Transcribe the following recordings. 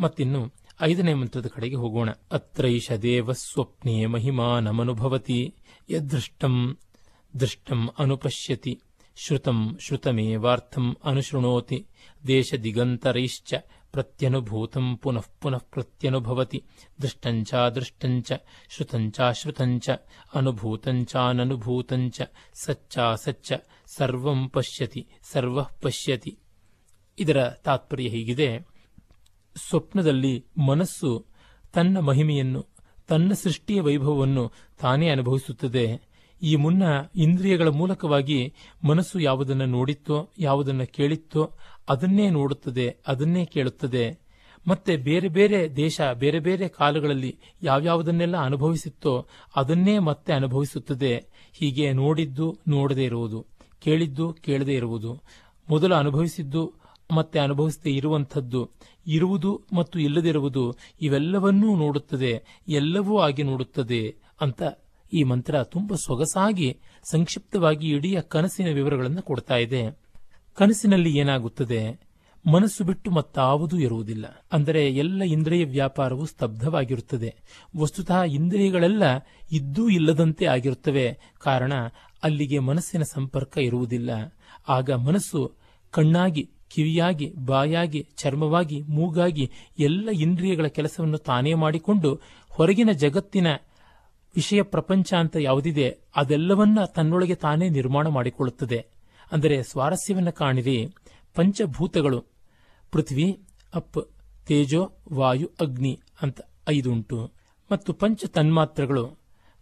ಮತ್ತಿನ್ನು ಐದನೇ ಮಂತ್ರದ ಕಡೆಗೆ ಹೋಗೋಣ. ಅತ್ರೈಷ ದೇವ ಸ್ವಪ್ನೇ ಮಹಿಮಾನಮನುಭವತಿ. ಯದೃಷ್ಟಂ ದೃಷ್ಟಂ ಅನುಪಶ್ಯತಿ. ಶ್ರುತಂ ಶ್ರುತಮೇವಾರ್ಥಂ ಅನುಶೃಣೋತಿ. ದೇಶದಿಗಂತರೈಶ್ಚ ಪ್ರತ್ಯನುಭೂತಂ ಪುನಃ ಪುನಃ ಪ್ರತ್ಯನುಭವತಿ. ದೃಷ್ಟಂಚ ದೃಷ್ಟಂಚ ಶ್ರುತಂಚ ಶ್ರುತಂಚ ಅನುಭೂತಂಚಾನನುಭೂತಂಚ ಸಚ್ಚಾ ಸಚ್ಚ ಸರ್ವಂ ಪಶ್ಯತಿ ಸರ್ವಃ ಪಶ್ಯತಿ. ಇದರ ತಾತ್ಪರ್ಯ ಹೀಗಿದೆ. ಸ್ವಪ್ನದಲ್ಲಿ ಮನಸ್ಸು ತನ್ನ ಮಹಿಮೆಯನ್ನು, ತನ್ನ ಸೃಷ್ಟಿಯ ವೈಭವವನ್ನು ತಾನೇ ಅನುಭವಿಸುತ್ತದೆ. ಈ ಮುನ್ನ ಇಂದ್ರಿಯಗಳ ಮೂಲಕವಾಗಿ ಮನಸ್ಸು ಯಾವುದನ್ನು ನೋಡಿತ್ತೋ, ಯಾವುದನ್ನು ಕೇಳಿತ್ತೋ, ಅದನ್ನೇ ನೋಡುತ್ತದೆ, ಅದನ್ನೇ ಕೇಳುತ್ತದೆ. ಮತ್ತೆ ಬೇರೆ ಬೇರೆ ದೇಶ, ಬೇರೆ ಬೇರೆ ಕಾಲಗಳಲ್ಲಿ ಯಾವ್ಯಾವುದನ್ನೆಲ್ಲ ಅನುಭವಿಸಿತ್ತೋ, ಅದನ್ನೇ ಮತ್ತೆ ಅನುಭವಿಸುತ್ತದೆ. ಹೀಗೆ ನೋಡಿದ್ದು ನೋಡದೇ ಇರುವುದು, ಕೇಳಿದ್ದು ಕೇಳದೇ ಇರುವುದು. ಮೊದಲು ಅನುಭವಿಸಿದ್ದು ಮತ್ತೆ ಅನುಭವಿಸದೇ ಇರುವಂಥದ್ದು, ಇರುವುದು ಮತ್ತು ಇಲ್ಲದಿರುವುದು ಇವೆಲ್ಲವನ್ನೂ ನೋಡುತ್ತದೆ, ಎಲ್ಲವೂ ಆಗಿ ನೋಡುತ್ತದೆ ಅಂತ ಈ ಮಂತ್ರ ತುಂಬಾ ಸೊಗಸಾಗಿ, ಸಂಕ್ಷಿಪ್ತವಾಗಿ ಇಡೀ ಕನಸಿನ ವಿವರಗಳನ್ನು ಕೊಡ್ತಾ ಇದೆ. ಕನಸಿನಲ್ಲಿ ಏನಾಗುತ್ತದೆ? ಮನಸ್ಸು ಬಿಟ್ಟು ಮತ್ತಾವುದೂ ಇರುವುದಿಲ್ಲ. ಅಂದರೆ ಎಲ್ಲ ಇಂದ್ರಿಯ ವ್ಯಾಪಾರವು ಸ್ತಬ್ಧವಾಗಿರುತ್ತದೆ. ವಸ್ತುತಃ ಇಂದ್ರಿಯಗಳೆಲ್ಲ ಇದ್ದೂ ಇಲ್ಲದಂತೆ ಆಗಿರುತ್ತವೆ. ಕಾರಣ, ಅಲ್ಲಿಗೆ ಮನಸ್ಸಿನ ಸಂಪರ್ಕ ಇರುವುದಿಲ್ಲ. ಆಗ ಮನಸ್ಸು ಕಣ್ಣಾಗಿ ಕಿವಿಯಾಗಿ, ಬಾಯಾಗಿ, ಚರ್ಮವಾಗಿ, ಮೂಗಾಗಿ ಎಲ್ಲ ಇಂದ್ರಿಯಗಳ ಕೆಲಸವನ್ನು ತಾನೇ ಮಾಡಿಕೊಂಡು ಹೊರಗಿನ ಜಗತ್ತಿನ ವಿಷಯ ಪ್ರಪಂಚ ಅಂತ ಯಾವುದಿದೆ, ಅದೆಲ್ಲವನ್ನ ತನ್ನೊಳಗೆ ತಾನೇ ನಿರ್ಮಾಣ ಮಾಡಿಕೊಳ್ಳುತ್ತದೆ. ಅಂದರೆ ಸ್ವಾರಸ್ಯವನ್ನು ಕಾಣಿರಿ. ಪಂಚಭೂತಗಳು. ಪೃಥ್ವಿ, ಅಪ್, ತೇಜೋ, ವಾಯು, ಅಗ್ನಿ ಅಂತ ಐದುಂಟು. ಮತ್ತು ಪಂಚ ತನ್ಮಾತ್ರಗಳು.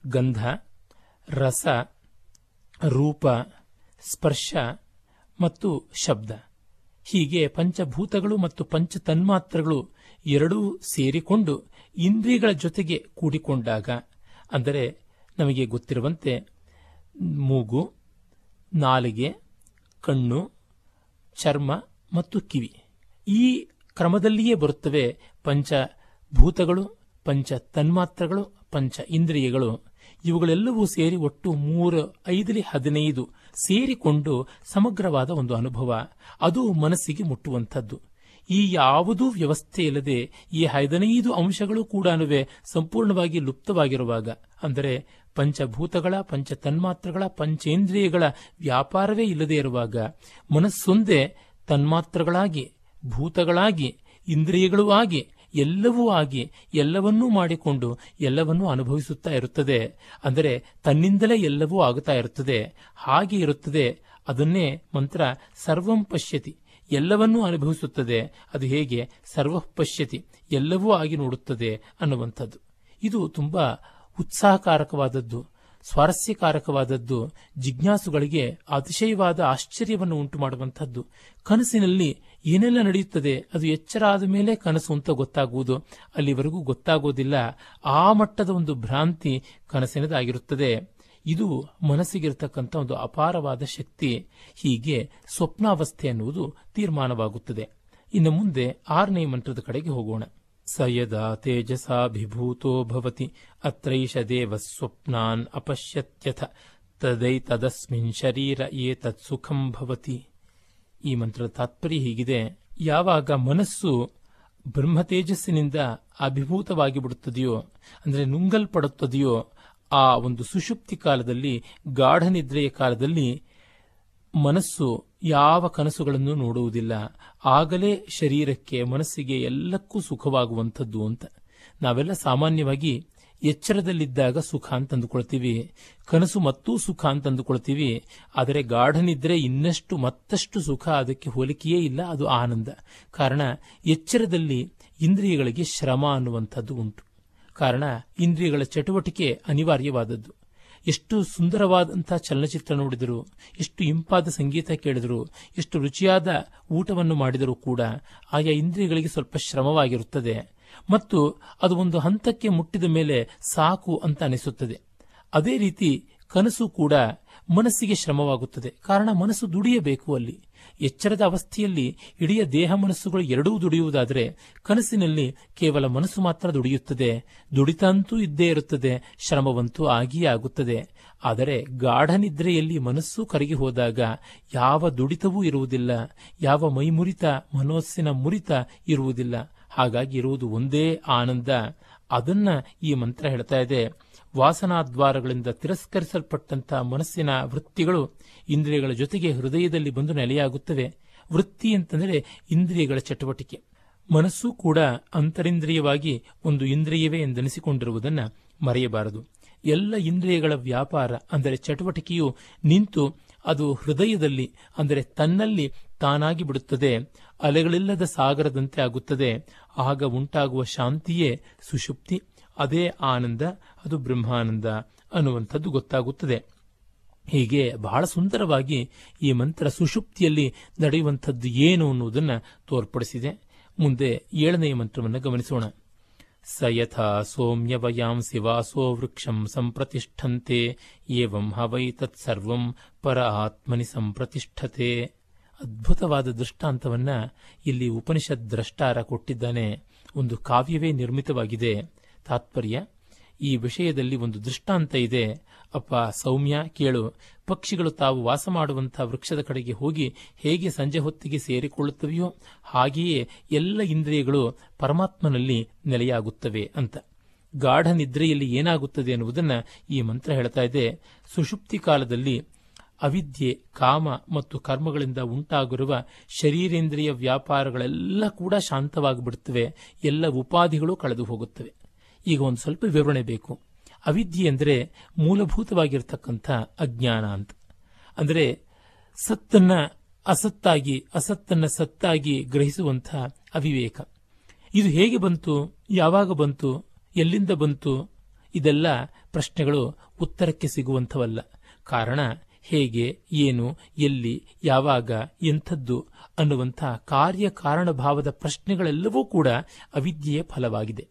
ಗಂಧ, ರಸ, ರೂಪ, ಸ್ಪರ್ಶ ಮತ್ತು ಶಬ್ದ. ಹೀಗೆ ಪಂಚಭೂತಗಳು ಮತ್ತು ಪಂಚ ತನ್ಮಾತ್ರಗಳು ಎರಡೂ ಸೇರಿಕೊಂಡು ಇಂದ್ರಿಯಗಳ ಜೊತೆಗೆ ಕೂಡಿಕೊಂಡಾಗ, ಅಂದರೆ ನಮಗೆ ಗೊತ್ತಿರುವಂತೆ ಮೂಗು, ನಾಲಿಗೆ, ಕಣ್ಣು, ಚರ್ಮ ಮತ್ತು ಕಿವಿ. ಈ ಕ್ರಮದಲ್ಲಿಯೇ ಬರುತ್ತವೆ ಪಂಚಭೂತಗಳು ಪಂಚ ತನ್ಮಾತ್ರಗಳು ಪಂಚ ಇಂದ್ರಿಯಗಳು. ಇವುಗಳೆಲ್ಲವೂ ಸೇರಿ ಒಟ್ಟು ಮೂರು, ಐದಲಿ ಹದಿನೈದು ಸೇರಿಕೊಂಡು ಸಮಗ್ರವಾದ ಒಂದು ಅನುಭವ. ಅದು ಮನಸ್ಸಿಗೆ ಮುಟ್ಟುವಂಥದ್ದು. ಈ ಯಾವುದೂ ವ್ಯವಸ್ಥೆ ಇಲ್ಲದೆ ಈ ಹದಿನೈದು ಅಂಶಗಳು ಕೂಡ ಸಂಪೂರ್ಣವಾಗಿ ಲುಪ್ತವಾಗಿರುವಾಗ, ಅಂದರೆ ಪಂಚಭೂತಗಳ ಪಂಚ ತನ್ಮಾತ್ರಗಳ ಪಂಚೇಂದ್ರಿಯಗಳ ವ್ಯಾಪಾರವೇ ಇಲ್ಲದೆ ಇರುವಾಗ, ಮನಸ್ಸೊಂದೇ ತನ್ಮಾತ್ರಗಳಾಗಿ, ಭೂತಗಳಾಗಿ, ಇಂದ್ರಿಯಗಳೂ ಆಗಿ ಎಲ್ಲವೂ ಆಗಿ, ಎಲ್ಲವನ್ನೂ ಮಾಡಿಕೊಂಡು, ಎಲ್ಲವನ್ನೂ ಅನುಭವಿಸುತ್ತಾ ಇರುತ್ತದೆ. ಅಂದರೆ ತನ್ನಿಂದಲೇ ಎಲ್ಲವೂ ಆಗುತ್ತಾ ಇರುತ್ತದೆ. ಹಾಗೆ ಇರುತ್ತದೆ. ಅದನ್ನೇ ಮಂತ್ರ ಸರ್ವಂ ಪಶ್ಯತಿ. ಎಲ್ಲವನ್ನೂ ಅನುಭವಿಸುತ್ತದೆ. ಅದು ಹೇಗೆ? ಸರ್ವ ಪಶ್ಯತಿ. ಎಲ್ಲವೂ ಆಗಿ ನೋಡುತ್ತದೆ ಅನ್ನುವಂಥದ್ದು. ಇದು ತುಂಬಾ ಉತ್ಸಾಹಕಾರಕವಾದದ್ದು, ಸ್ವಾರಸ್ಯಕಾರಕವಾದದ್ದು, ಜಿಜ್ಞಾಸುಗಳಿಗೆ ಅತಿಶಯವಾದ ಆಶ್ಚರ್ಯವನ್ನು ಉಂಟು ಮಾಡುವಂಥದ್ದು ಕನಸಿನಲ್ಲಿ ಏನೆಲ್ಲ ನಡೆಯುತ್ತದೆ? ಅದು ಎಚ್ಚರ ಆದ ಮೇಲೆ ಕನಸು ಅಂತ ಗೊತ್ತಾಗುವುದು. ಅಲ್ಲಿವರೆಗೂ ಗೊತ್ತಾಗೋದಿಲ್ಲ. ಆ ಮಟ್ಟದ ಒಂದು ಭ್ರಾಂತಿ ಕನಸಿನದಾಗಿರುತ್ತದೆ. ಇದು ಮನಸ್ಸಿಗಿರತಕ್ಕಂಥ ಒಂದು ಅಪಾರವಾದ ಶಕ್ತಿ. ಹೀಗೆ ಸ್ವಪ್ನಾವಸ್ಥೆ ಅನ್ನುವುದು ತೀರ್ಮಾನವಾಗುತ್ತದೆ. ಇನ್ನು ಮುಂದೆ ಆರನೇ ಮಂತ್ರದ ಕಡೆಗೆ ಹೋಗೋಣ. ಸ ಯದಾ ತೇಜಸಾಭಿಭೂತೋ ಭವತಿ. ಅತ್ರೈಷ ದೇವ ಸ್ವಪ್ನಾನ್ ಅಪಶ್ಯತ್ಯಥ. ತದೈತದಸ್ಮಿನ್ ಶರೀರ ಏತತ್ ಸುಖಂ ಭವತಿ. ಈ ಮಂತ್ರದ ತಾತ್ಪರ್ಯ ಹೀಗಿದೆ. ಯಾವಾಗ ಮನಸ್ಸು ಬ್ರಹ್ಮ ತೇಜಸ್ಸಿನಿಂದ ಅಭಿಭೂತವಾಗಿ ಬಿಡುತ್ತದೆಯೋ ಅಂದರೆ ನುಂಗಲ್ಪಡುತ್ತದೆಯೋ, ಆ ಒಂದು ಸುಷುಪ್ತಿ ಕಾಲದಲ್ಲಿ, ಗಾಢ ನಿದ್ರೆಯ ಕಾಲದಲ್ಲಿ ಮನಸ್ಸು ಯಾವ ಕನಸುಗಳನ್ನು ನೋಡುವುದಿಲ್ಲ. ಆಗಲೇ ಶರೀರಕ್ಕೆ ಮನಸ್ಸಿಗೆ ಎಲ್ಲಕ್ಕೂ ಸುಖವಾಗುವಂಥದ್ದು ಅಂತ. ನಾವೆಲ್ಲ ಸಾಮಾನ್ಯವಾಗಿ ಎಚ್ಚರದಲ್ಲಿದ್ದಾಗ ಸುಖ ಅಂತಂದುಕೊಳ್ತೀವಿ ಕನಸು ಮತ್ತೂ ಸುಖ ಅಂತಂದುಕೊಳ್ತೀವಿ ಆದರೆ ಗಾಢನಿದ್ರೆ ಇನ್ನಷ್ಟು ಮತ್ತಷ್ಟು ಸುಖ ಅದಕ್ಕೆ ಹೋಲಿಕೆಯೇ ಇಲ್ಲ, ಅದು ಆನಂದ. ಕಾರಣ ಎಚ್ಚರದಲ್ಲಿ ಇಂದ್ರಿಯಗಳಿಗೆ ಶ್ರಮ ಅನ್ನುವಂಥದ್ದು ಉಂಟು. ಕಾರಣ ಇಂದ್ರಿಯಗಳ ಚಟುವಟಿಕೆ ಅನಿವಾರ್ಯವಾದದ್ದು. ಎಷ್ಟು ಸುಂದರವಾದಂಥ ಚಲನಚಿತ್ರ ನೋಡಿದರು, ಎಷ್ಟು ಇಂಪಾದ ಸಂಗೀತ ಕೇಳಿದರು, ಎಷ್ಟು ರುಚಿಯಾದ ಊಟವನ್ನು ಮಾಡಿದರೂ ಕೂಡ ಆಯಾ ಇಂದ್ರಿಯಗಳಿಗೆ ಸ್ವಲ್ಪ ಶ್ರಮವಾಗಿರುತ್ತದೆ. ಮತ್ತು ಅದು ಒಂದು ಹಂತಕ್ಕೆ ಮುಟ್ಟಿದ ಮೇಲೆ ಸಾಕು ಅಂತ ಅನಿಸುತ್ತದೆ. ಅದೇ ರೀತಿ ಕನಸು ಕೂಡ ಮನಸ್ಸಿಗೆ ಶ್ರಮವಾಗುತ್ತದೆ. ಕಾರಣ ಮನಸ್ಸು ದುಡಿಯಬೇಕು ಅಲ್ಲಿ. ಎಚ್ಚರದ ಅವಸ್ಥೆಯಲ್ಲಿ ಇಡೀ ದೇಹ ಮನಸ್ಸುಗಳು ಎರಡೂ ದುಡಿಯುವುದಾದರೆ ಕನಸಿನಲ್ಲಿ ಕೇವಲ ಮನಸ್ಸು ಮಾತ್ರ ದುಡಿಯುತ್ತದೆ. ದುಡಿತಂತೂ ಇದ್ದೇ ಇರುತ್ತದೆ. ಶ್ರಮವಂತೂ ಆಗಿಯೇ ಆಗುತ್ತದೆ. ಆದರೆ ಗಾಢ ನಿದ್ರೆಯಲ್ಲಿ ಮನಸ್ಸು ಕರಗಿ ಹೋದಾಗ ಯಾವ ದುಡಿತವೂ ಇರುವುದಿಲ್ಲ. ಯಾವ ಮೈಮುರಿತ ಮನಸ್ಸಿನ ಮುರಿತ ಇರುವುದಿಲ್ಲ. ಹಾಗಾಗಿ ಇರುವುದು ಒಂದೇ ಆನಂದ. ಅದನ್ನ ಈ ಮಂತ್ರ ಹೇಳ್ತಾ ಇದೆ. ವಾಸನಾದ್ವಾರಗಳಿಂದ ತಿರಸ್ಕರಿಸಲ್ಪಟ್ಟಂತಹ ಮನಸ್ಸಿನ ವೃತ್ತಿಗಳು ಇಂದ್ರಿಯಗಳ ಜೊತೆಗೆ ಹೃದಯದಲ್ಲಿ ಬಂದು ನೆಲೆಯಾಗುತ್ತವೆ. ವೃತ್ತಿ ಅಂತಂದರೆ ಇಂದ್ರಿಯಗಳ ಚಟುವಟಿಕೆ. ಮನಸ್ಸು ಕೂಡ ಅಂತರಿಂದ್ರಿಯವಾಗಿ ಒಂದು ಇಂದ್ರಿಯವೇ ಎಂದೆನಿಸಿಕೊಂಡಿರುವುದನ್ನು ಮರೆಯಬಾರದು. ಎಲ್ಲ ಇಂದ್ರಿಯಗಳ ವ್ಯಾಪಾರ, ಅಂದರೆ ಚಟುವಟಿಕೆಯು ನಿಂತು ಅದು ಹೃದಯದಲ್ಲಿ, ಅಂದರೆ ತನ್ನಲ್ಲಿ ತಾನಾಗಿ ಬಿಡುತ್ತದೆ. ಅಲೆಗಳಿಲ್ಲದ ಸಾಗರದಂತೆ ಆಗುತ್ತದೆ. ಆಗ ಉಂಟಾಗುವ ಶಾಂತಿಯೇ ಸುಷುಪ್ತಿ ಅದೇ ಆನಂದ, ಅದು ಬ್ರಹ್ಮಾನಂದ ಅನ್ನುವಂಥದ್ದು ಗೊತ್ತಾಗುತ್ತದೆ. ಹೀಗೆ ಬಹಳ ಸುಂದರವಾಗಿ ಈ ಮಂತ್ರ ಸುಷುಪ್ತಿಯಲ್ಲಿ ನಡೆಯುವಂಥದ್ದು ಏನು ಅನ್ನುವುದನ್ನು ತೋರ್ಪಡಿಸಿದೆ. ಮುಂದೆ ಏಳನೆಯ ಮಂತ್ರವನ್ನು ಗಮನಿಸೋಣ. ಸ ಯಥಾ ಸೋಮ್ಯವಯಾಂ ಶಿವಾಸೋ ವೃಕ್ಷಂ ಸಂಪ್ರತಿಷ್ಠಂತೆ ಏವಂ ಹವೈ ತತ್ಸರ್ವಂ ಪರ ಆತ್ಮನಿ ಸಂಪ್ರತಿಷ್ಠತೆ ಅದ್ಭುತವಾದ ದೃಷ್ಟಾಂತವನ್ನ ಇಲ್ಲಿ ಉಪನಿಷತ್ ದ್ರಷ್ಟಾರ ಕೊಟ್ಟಿದ್ದಾನೆ. ಒಂದು ಕಾವ್ಯವೇ ನಿರ್ಮಿತವಾಗಿದೆ. ತಾತ್ಪರ್ಯ, ಈ ವಿಷಯದಲ್ಲಿ ಒಂದು ದೃಷ್ಟಾಂತ ಇದೆ. ಅಪ್ಪ ಸೌಮ್ಯ, ಕೇಳು. ಪಕ್ಷಿಗಳು ತಾವು ವಾಸ ಮಾಡುವಂತಹ ವೃಕ್ಷದ ಕಡೆಗೆ ಹೋಗಿ ಹೇಗೆ ಸಂಜೆ ಹೊತ್ತಿಗೆ ಸೇರಿಕೊಳ್ಳುತ್ತವೆಯೋ ಹಾಗೆಯೇ ಎಲ್ಲ ಇಂದ್ರಿಯಗಳು ಪರಮಾತ್ಮನಲ್ಲಿ ನೆಲೆಯಾಗುತ್ತವೆ ಅಂತ. ಗಾಢ ನಿದ್ರೆಯಲ್ಲಿ ಏನಾಗುತ್ತದೆ ಎನ್ನುವುದನ್ನು ಈ ಮಂತ್ರ ಹೇಳ್ತಾ ಇದೆ. ಸುಷುಪ್ತಿ ಕಾಲದಲ್ಲಿ ಅವಿದ್ಯೆ, ಕಾಮ ಮತ್ತು ಕರ್ಮಗಳಿಂದ ಉಂಟಾಗಿರುವ ಶರೀರೇಂದ್ರಿಯ ವ್ಯಾಪಾರಗಳೆಲ್ಲ ಕೂಡ ಶಾಂತವಾಗಿಬಿಡುತ್ತವೆ ಎಲ್ಲ ಉಪಾಧಿಗಳು ಕಳೆದು ಹೋಗುತ್ತವೆ. ಈಗ ಒಂದು ಸ್ವಲ್ಪ ವಿವರಣೆ ಬೇಕು. ಅವಿದ್ಯೆ ಅಂದರೆ ಮೂಲಭೂತವಾಗಿರ್ತಕ್ಕಂಥ ಅಜ್ಞಾನ ಅಂತ. ಅಂದರೆ ಸತ್ತನ್ನ ಅಸತ್ತಾಗಿ, ಅಸತ್ತನ್ನ ಸತ್ತಾಗಿ ಗ್ರಹಿಸುವಂಥ ಅವಿವೇಕ. ಇದು ಹೇಗೆ ಬಂತು? ಯಾವಾಗ ಬಂತು? ಎಲ್ಲಿಂದ ಬಂತು? ಇದೆಲ್ಲ ಪ್ರಶ್ನೆಗಳು ಉತ್ತರಕ್ಕೆ ಸಿಗುವಂಥವಲ್ಲ. ಕಾರಣ ಹೇಗೆ, ಏನು, ಎಲ್ಲಿ, ಯಾವಾಗ, ಎಂಥದ್ದು ಅನ್ನುವಂಥ ಕಾರ್ಯಕಾರಣ ಭಾವದ ಪ್ರಶ್ನೆಗಳೆಲ್ಲವೂ ಕೂಡ ಅವಿದ್ಯೆಯ ಫಲವಾಗಿದೆ.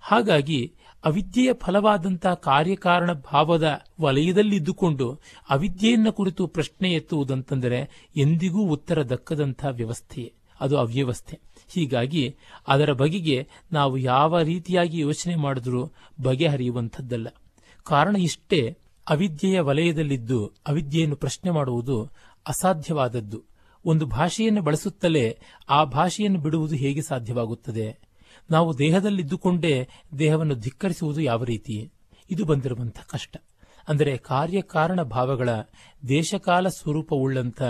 ಹಾಗಾಗಿ ಅವಿದ್ಯೆಯ ಫಲವಾದಂಥ ಕಾರ್ಯಕಾರಣ ಭಾವದ ವಲಯದಲ್ಲಿದ್ದುಕೊಂಡು ಅವಿದ್ಯೆಯನ್ನು ಕುರಿತು ಪ್ರಶ್ನೆ ಎತ್ತುವುದಂತಂದರೆ ಎಂದಿಗೂ ಉತ್ತರ ದಕ್ಕದಂಥ ವ್ಯವಸ್ಥೆಯೇ. ಅದು ಅವ್ಯವಸ್ಥೆ. ಹೀಗಾಗಿ ಅದರ ಬಗೆಗೆ ನಾವು ಯಾವ ರೀತಿಯಾಗಿ ಯೋಚನೆ ಮಾಡಿದ್ರೂ ಬಗೆಹರಿಯುವಂಥದ್ದಲ್ಲ. ಕಾರಣ ಇಷ್ಟೇ ಅವಿದ್ಯೆಯ ವಲಯದಲ್ಲಿದ್ದು ಅವಿದ್ಯೆಯನ್ನು ಪ್ರಶ್ನೆ ಮಾಡುವುದು ಅಸಾಧ್ಯವಾದದ್ದು. ಒಂದು ಭಾಷೆಯನ್ನು ಬಳಸುತ್ತಲೇ ಆ ಭಾಷೆಯನ್ನು ಬಿಡುವುದು ಹೇಗೆ ಸಾಧ್ಯವಾಗುತ್ತದೆ? ನಾವು ದೇಹದಲ್ಲಿದ್ದುಕೊಂಡೇ ದೇಹವನ್ನು ಧಿಕ್ಕರಿಸುವುದು ಯಾವ ರೀತಿ? ಇದು ಬಂದಿರುವಂತಹ ಕಷ್ಟ. ಅಂದರೆ ಕಾರ್ಯಕಾರಣ ಭಾವಗಳ ದೇಶಕಾಲ ಸ್ವರೂಪವುಳ್ಳಂಥ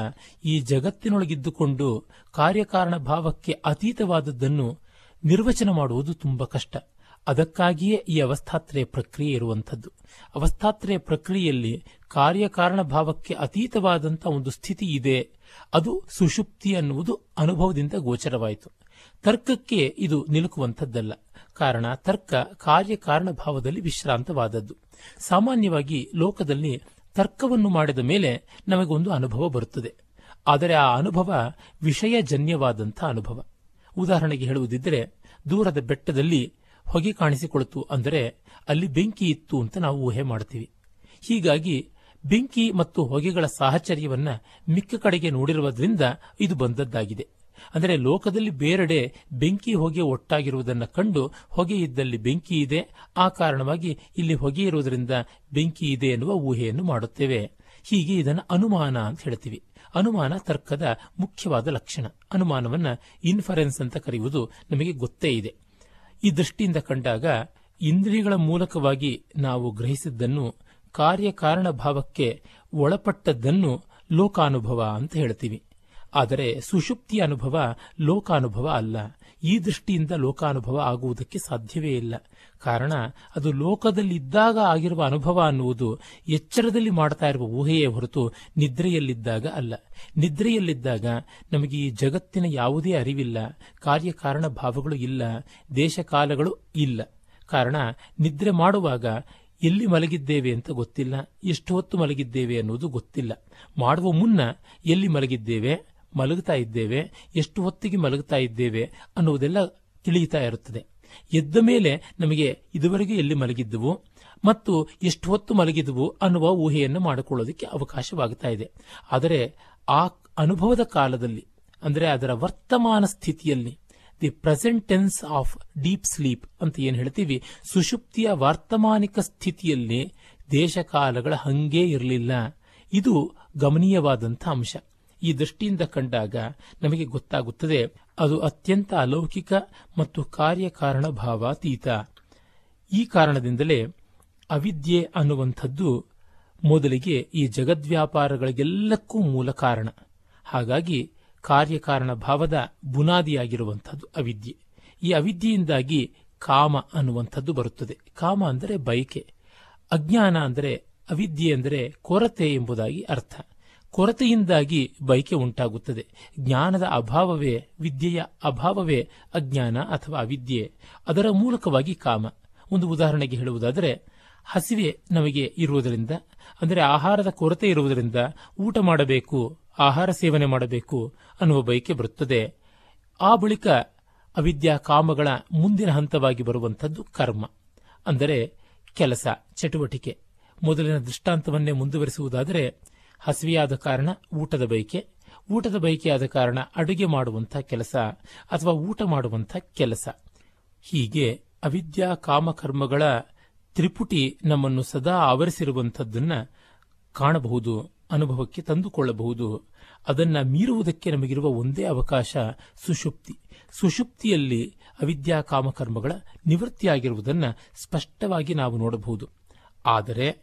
ಈ ಜಗತ್ತಿನೊಳಗಿದ್ದುಕೊಂಡು ಕಾರ್ಯಕಾರಣ ಭಾವಕ್ಕೆ ಅತೀತವಾದದ್ದನ್ನು ನಿರ್ವಚನ ಮಾಡುವುದು ತುಂಬಾ ಕಷ್ಟ. ಅದಕ್ಕಾಗಿಯೇ ಈ ಅವಸ್ಥಾತ್ರಯ ಪ್ರಕ್ರಿಯೆ ಇರುವಂಥದ್ದು. ಅವಸ್ಥಾತ್ರಯ ಪ್ರಕ್ರಿಯೆಯಲ್ಲಿ ಕಾರ್ಯಕಾರಣ ಭಾವಕ್ಕೆ ಅತೀತವಾದಂಥ ಒಂದು ಸ್ಥಿತಿ ಇದೆ. ಅದು ಸುಷುಪ್ತಿ ಅನ್ನುವುದು ಅನುಭವದಿಂದ ಗೋಚರವಾಯಿತು. ತರ್ಕಕ್ಕೆ ಇದು ನಿಲುಕುವಂಥದ್ದಲ್ಲ. ಕಾರಣ, ತರ್ಕ ಕಾರ್ಯಕಾರಣ ಭಾವದಲ್ಲಿ ವಿಶ್ರಾಂತವಾದದ್ದು. ಸಾಮಾನ್ಯವಾಗಿ ಲೋಕದಲ್ಲಿ ತರ್ಕವನ್ನು ಮಾಡಿದ ಮೇಲೆ ನಮಗೊಂದು ಅನುಭವ ಬರುತ್ತದೆ. ಆದರೆ ಆ ಅನುಭವ ವಿಷಯಜನ್ಯವಾದಂಥ ಅನುಭವ. ಉದಾಹರಣೆಗೆ ಹೇಳುವುದಿದ್ದರೆ, ದೂರದ ಬೆಟ್ಟದಲ್ಲಿ ಹೊಗೆ ಕಾಣಿಸಿಕೊಳ್ತು ಅಂದರೆ ಅಲ್ಲಿ ಬೆಂಕಿ ಇತ್ತು ಅಂತ ನಾವು ಊಹೆ ಮಾಡ್ತೀವಿ ಹೀಗಾಗಿ ಬೆಂಕಿ ಮತ್ತು ಹೊಗೆಗಳ ಸಾಹಚರ್ಯವನ್ನ ಮಿಕ್ಕ ಕಡೆಗೆ ನೋಡಿರುವುದರಿಂದ ಇದು ಬಂದದ್ದಾಗಿದೆ. ಅಂದರೆ ಲೋಕದಲ್ಲಿ ಬೇರೆಡೆ ಬೆಂಕಿ ಹೊಗೆ ಒಟ್ಟಾಗಿರುವುದನ್ನು ಕಂಡು ಹೊಗೆ ಇದ್ದಲ್ಲಿ ಬೆಂಕಿ ಇದೆ, ಆ ಕಾರಣವಾಗಿ ಇಲ್ಲಿ ಹೊಗೆ ಇರುವುದರಿಂದ ಬೆಂಕಿ ಇದೆ ಎನ್ನುವ ಊಹೆಯನ್ನು ಮಾಡುತ್ತೇವೆ. ಹೀಗೆ ಇದನ್ನು ಅನುಮಾನ ಅಂತ ಹೇಳ್ತೀವಿ. ಅನುಮಾನ ತರ್ಕದ ಮುಖ್ಯವಾದ ಲಕ್ಷಣ. ಅನುಮಾನವನ್ನ ಇನ್ಫರೆನ್ಸ್ ಅಂತ ಕರೆಯುವುದು ನಮಗೆ ಗೊತ್ತೇ ಇದೆ. ಈ ದೃಷ್ಟಿಯಿಂದ ಕಂಡಾಗ ಇಂದ್ರಿಯಗಳ ಮೂಲಕವಾಗಿ ನಾವು ಗ್ರಹಿಸಿದ್ದನ್ನು ಕಾರ್ಯಕಾರಣ ಭಾವಕ್ಕೆ ಒಳಪಟ್ಟದ್ದನ್ನು ಲೋಕಾನುಭವ ಅಂತ ಹೇಳ್ತೀವಿ. ಆದರೆ ಸುಷುಪ್ತಿಯ ಅನುಭವ ಲೋಕಾನುಭವ ಅಲ್ಲ. ಈ ದೃಷ್ಟಿಯಿಂದ ಲೋಕಾನುಭವ ಆಗುವುದಕ್ಕೆ ಸಾಧ್ಯವೇ ಇಲ್ಲ. ಕಾರಣ, ಅದು ಲೋಕದಲ್ಲಿದ್ದಾಗ ಆಗಿರುವ ಅನುಭವ ಅನ್ನುವುದು ಎಚ್ಚರದಲ್ಲಿ ಮಾಡ್ತಾ ಇರುವ ಊಹೆಯೇ ಹೊರತು ನಿದ್ರೆಯಲ್ಲಿದ್ದಾಗ ಅಲ್ಲ. ನಿದ್ರೆಯಲ್ಲಿದ್ದಾಗ ನಮಗೆ ಈ ಜಗತ್ತಿನ ಯಾವುದೇ ಅರಿವಿಲ್ಲ, ಕಾರ್ಯಕಾರಣ ಭಾವಗಳು ಇಲ್ಲ, ದೇಶಕಾಲಗಳು ಇಲ್ಲ. ಕಾರಣ, ನಿದ್ರೆ ಮಾಡುವಾಗ ಎಲ್ಲಿ ಮಲಗಿದ್ದೇವೆ ಅಂತ ಗೊತ್ತಿಲ್ಲ, ಎಷ್ಟು ಹೊತ್ತು ಮಲಗಿದ್ದೇವೆ ಅನ್ನೋದು ಗೊತ್ತಿಲ್ಲ. ಮಾಡುವ ಮುನ್ನ ಎಲ್ಲಿ ಮಲಗಿದ್ದೇವೆ? ಮಲಗುತ್ತಾ ಇದ್ದೇವೆ, ಎಷ್ಟು ಹೊತ್ತಿಗೆ ಮಲಗುತ್ತಾ ಇದ್ದೇವೆ ಅನ್ನುವುದೆಲ್ಲ ತಿಳಿಯುತ್ತಾ ಇರುತ್ತದೆ. ಎದ್ದ ಮೇಲೆ ನಮಗೆ ಇದುವರೆಗೆ ಎಲ್ಲಿ ಮಲಗಿದ್ದವು, ಮತ್ತು ಎಷ್ಟು ಹೊತ್ತು ಮಲಗಿದವು ಅನ್ನುವ ಊಹೆಯನ್ನು ಮಾಡಿಕೊಳ್ಳೋದಕ್ಕೆ ಅವಕಾಶವಾಗುತ್ತಾ ಇದೆ. ಆದರೆ ಆ ಅನುಭವದ ಕಾಲದಲ್ಲಿ, ಅಂದರೆ ಅದರ ವರ್ತಮಾನ ಸ್ಥಿತಿಯಲ್ಲಿ the present tense of deep sleep ಅಂತ ಏನು ಹೇಳ್ತೀವಿ? ಸುಷುಪ್ತಿಯ ವರ್ತಮಾನಿಕ ಸ್ಥಿತಿಯಲ್ಲಿ ದೇಶಕಾಲಗಳ ಹಂಗೇ ಇರಲಿಲ್ಲ. ಇದು ಗಮನೀಯವಾದಂಥ ಅಂಶ. ಈ ದೃಷ್ಟಿಯಿಂದ ಕಂಡಾಗ ನಮಗೆ ಗೊತ್ತಾಗುತ್ತದೆ, ಅದು ಅತ್ಯಂತ ಅಲೌಕಿಕ ಮತ್ತು ಕಾರ್ಯಕಾರಣ ಭಾವಾತೀತ. ಈ ಕಾರಣದಿಂದಲೇ ಅವಿದ್ಯೆ ಅನ್ನುವಂಥದ್ದು ಮೊದಲಿಗೆ ಈ ಜಗದ್ವ್ಯಾಪಾರಗಳಿಗೆಲ್ಲಕ್ಕೂ ಮೂಲ ಕಾರಣ. ಹಾಗಾಗಿ ಕಾರ್ಯಕಾರಣ ಭಾವದ ಬುನಾದಿಯಾಗಿರುವಂಥದ್ದು ಅವಿದ್ಯೆ. ಈ ಅವಿದ್ಯೆಯಿಂದಾಗಿ ಕಾಮ ಅನ್ನುವಂಥದ್ದು ಬರುತ್ತದೆ. ಕಾಮ ಅಂದರೆ ಬಯಕೆ. ಅಜ್ಞಾನ ಅಂದರೆ ಅವಿದ್ಯೆ ಅಂದರೆ ಕೊರತೆ ಎಂಬುದಾಗಿ ಅರ್ಥ. ಕೊರತೆಯಿಂದಾಗಿ ಬಯಕೆ ಉಂಟಾಗುತ್ತದೆ. ಜ್ಞಾನದ ಅಭಾವವೇ ವಿದ್ಯೆಯ ಅಭಾವವೇ ಅಜ್ಞಾನ ಅಥವಾ ಅವಿದ್ಯೆ. ಅದರ ಮೂಲಕವಾಗಿ ಕಾಮ. ಒಂದು ಉದಾಹರಣೆಗೆ ಹೇಳುವುದಾದರೆ, ಹಸಿವೆ ನಮಗೆ ಇರುವುದರಿಂದ, ಅಂದರೆ ಆಹಾರದ ಕೊರತೆ ಇರುವುದರಿಂದ ಊಟ ಮಾಡಬೇಕು, ಆಹಾರ ಸೇವನೆ ಮಾಡಬೇಕು ಅನ್ನುವ ಬಯಕೆ ಬರುತ್ತದೆ. ಆ ಬಳಿಕ ಅವಿದ್ಯಾ ಕಾಮಗಳ ಮುಂದಿನ ಹಂತವಾಗಿ ಬರುವಂಥದ್ದು ಕರ್ಮ. ಅಂದರೆ ಕೆಲಸ, ಚಟುವಟಿಕೆ. ಮೊದಲಿನ ದೃಷ್ಟಾಂತವನ್ನೇ ಮುಂದುವರಿಸುವುದಾದರೆ ಹಸಿವೆಯಾದ ಕಾರಣ ಊಟದ ಬಯಕೆ, ಊಟದ ಬಯಕೆಯಾದ ಕಾರಣ ಅಡುಗೆ ಮಾಡುವಂಥ ಕೆಲಸ ಅಥವಾ ಊಟ ಮಾಡುವಂಥ ಕೆಲಸ. ಹೀಗೆ ಅವಿದ್ಯಾ ಕಾಮಕರ್ಮಗಳ ತ್ರಿಪುಟಿ ನಮ್ಮನ್ನು ಸದಾ ಆವರಿಸಿರುವಂಥದ್ದನ್ನು ಕಾಣಬಹುದು, ಅನುಭವಕ್ಕೆ ತಂದುಕೊಳ್ಳಬಹುದು. ಅದನ್ನ ಮೀರುವುದಕ್ಕೆ ನಮಗಿರುವ ಒಂದೇ ಅವಕಾಶ ಸುಷುಪ್ತಿ ಸುಷುಪ್ತಿಯಲ್ಲಿ ಅವಿದ್ಯಾ ಕಾಮಕರ್ಮಗಳ ನಿವೃತ್ತಿಯಾಗಿರುವುದನ್ನು ಸ್ಪಷ್ಟವಾಗಿ ನಾವು ನೋಡಬಹುದು. ಆದರೆ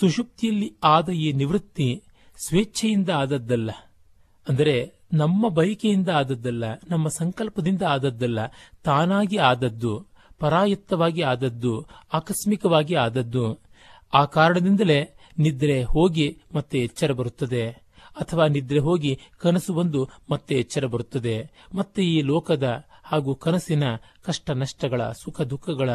ಸುಷುಪ್ತಿಯಲ್ಲಿ ಆದ ಈ ನಿವೃತ್ತಿ ಸ್ವೇಚ್ಛೆಯಿಂದ ಆದದ್ದಲ್ಲ. ಅಂದರೆ ನಮ್ಮ ಬಯಕೆಯಿಂದ ಆದದ್ದಲ್ಲ, ನಮ್ಮ ಸಂಕಲ್ಪದಿಂದ ಆದದ್ದಲ್ಲ, ತಾನಾಗಿ ಆದದ್ದು, ಪರಾಯತ್ತವಾಗಿ ಆದದ್ದು, ಆಕಸ್ಮಿಕವಾಗಿ ಆದದ್ದು, ಆ ಕಾರಣದಿಂದಲೇ ನಿದ್ರೆ ಹೋಗಿ ಮತ್ತೆ ಎಚ್ಚರ ಬರುತ್ತದೆ. ಅಥವಾ ನಿದ್ರೆ ಹೋಗಿ ಕನಸು ಬಂದು ಮತ್ತೆ ಎಚ್ಚರ ಬರುತ್ತದೆ. ಮತ್ತೆ ಈ ಲೋಕದ ಹಾಗೂ ಕನಸಿನ ಕಷ್ಟ ನಷ್ಟಗಳ, ಸುಖ ದುಃಖಗಳ,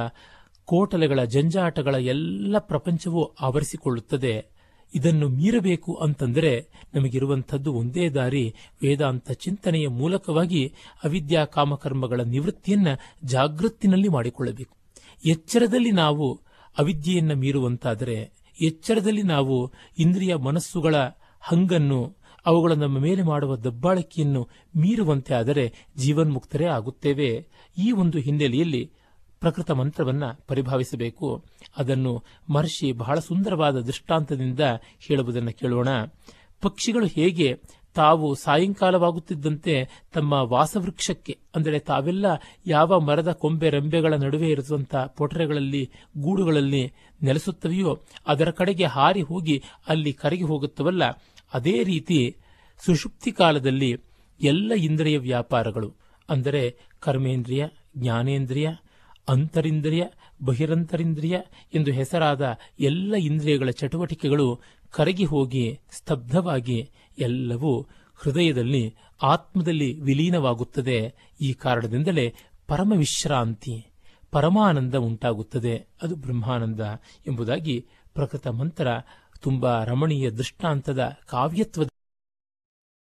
ಕೋಟಲೆಗಳ, ಜಂಜಾಟಗಳ ಎಲ್ಲ ಪ್ರಪಂಚವೂ ಆವರಿಸಿಕೊಳ್ಳುತ್ತದೆ. ಇದನ್ನು ಮೀರಬೇಕು ಅಂತಂದರೆ ನಮಗಿರುವಂಥದ್ದು ಒಂದೇ ದಾರಿ ವೇದಾಂತ ಚಿಂತನೆಯ ಮೂಲಕವಾಗಿ ಅವಿದ್ಯಾ ಕಾಮಕರ್ಮಗಳ ನಿವೃತ್ತಿಯನ್ನು ಜಾಗೃತಿನಲ್ಲಿ ಮಾಡಿಕೊಳ್ಳಬೇಕು. ಎಚ್ಚರದಲ್ಲಿ ನಾವು ಅವಿದ್ಯೆಯನ್ನು ಮೀರುವಂತಾದರೆ, ಎಚ್ಚರದಲ್ಲಿ ನಾವು ಇಂದ್ರಿಯ ಮನಸ್ಸುಗಳ ಹಂಗನ್ನು, ಅವುಗಳ ನಮ್ಮ ಮೇಲೆ ಮಾಡುವ ದಬ್ಬಾಳಿಕೆಯನ್ನು ಮೀರುವಂತೆ ಆದರೆ ಜೀವನ್ಮುಕ್ತರೇ ಆಗುತ್ತೇವೆ. ಈ ಒಂದು ಹಿನ್ನೆಲೆಯಲ್ಲಿ ಪ್ರಕೃತ ಮಂತ್ರವನ್ನು ಪರಿಭಾವಿಸಬೇಕು. ಅದನ್ನು ಮಹರ್ಷಿ ಬಹಳ ಸುಂದರವಾದ ದೃಷ್ಟಾಂತದಿಂದ ಹೇಳುವುದನ್ನು ಕೇಳೋಣ. ಪಕ್ಷಿಗಳು ಹೇಗೆ ತಾವು ಸಾಯಂಕಾಲವಾಗುತ್ತಿದ್ದಂತೆ ತಮ್ಮ ವಾಸವೃಕ್ಷಕ್ಕೆ, ಅಂದರೆ ತಾವೆಲ್ಲ ಯಾವ ಮರದ ಕೊಂಬೆ ರೆಂಬೆಗಳ ನಡುವೆ ಇರುವಂತಹ ಪೊಟರೆಗಳಲ್ಲಿ, ಗೂಡುಗಳಲ್ಲಿ ನೆಲೆಸುತ್ತವೆಯೋ ಅದರ ಕಡೆಗೆ ಹಾರಿ ಹೋಗಿ ಅಲ್ಲಿ ಕರಗಿ ಹೋಗುತ್ತವಲ್ಲ, ಅದೇ ರೀತಿ ಸುಷುಪ್ತಿ ಕಾಲದಲ್ಲಿ ಎಲ್ಲ ಇಂದ್ರಿಯ ವ್ಯಾಪಾರಗಳು, ಅಂದರೆ ಕರ್ಮೇಂದ್ರಿಯ, ಜ್ಞಾನೇಂದ್ರಿಯ ಅಂತರಿಂದ್ರಿಯ, ಬಹಿರಂತರಿಂದ್ರಿಯ ಎಂದು ಹೆಸರಾದ ಎಲ್ಲ ಇಂದ್ರಿಯಗಳ ಚಟುವಟಿಕೆಗಳು ಕರಗಿ ಹೋಗಿ ಸ್ತಬ್ಧವಾಗಿ ಎಲ್ಲವೂ ಹೃದಯದಲ್ಲಿ, ಆತ್ಮದಲ್ಲಿ ವಿಲೀನವಾಗುತ್ತದೆ. ಈ ಕಾರಣದಿಂದಲೇ ಪರಮ ವಿಶ್ರಾಂತಿ ಪರಮಾನಂದ ಉಂಟಾಗುತ್ತದೆ. ಅದು ಬ್ರಹ್ಮಾನಂದ ಎಂಬುದಾಗಿ ಪ್ರಕೃತ ಮಂತ್ರ ತುಂಬಾ ರಮಣೀಯ ದೃಷ್ಟಾಂತದ ಕಾವ್ಯತ್ವದ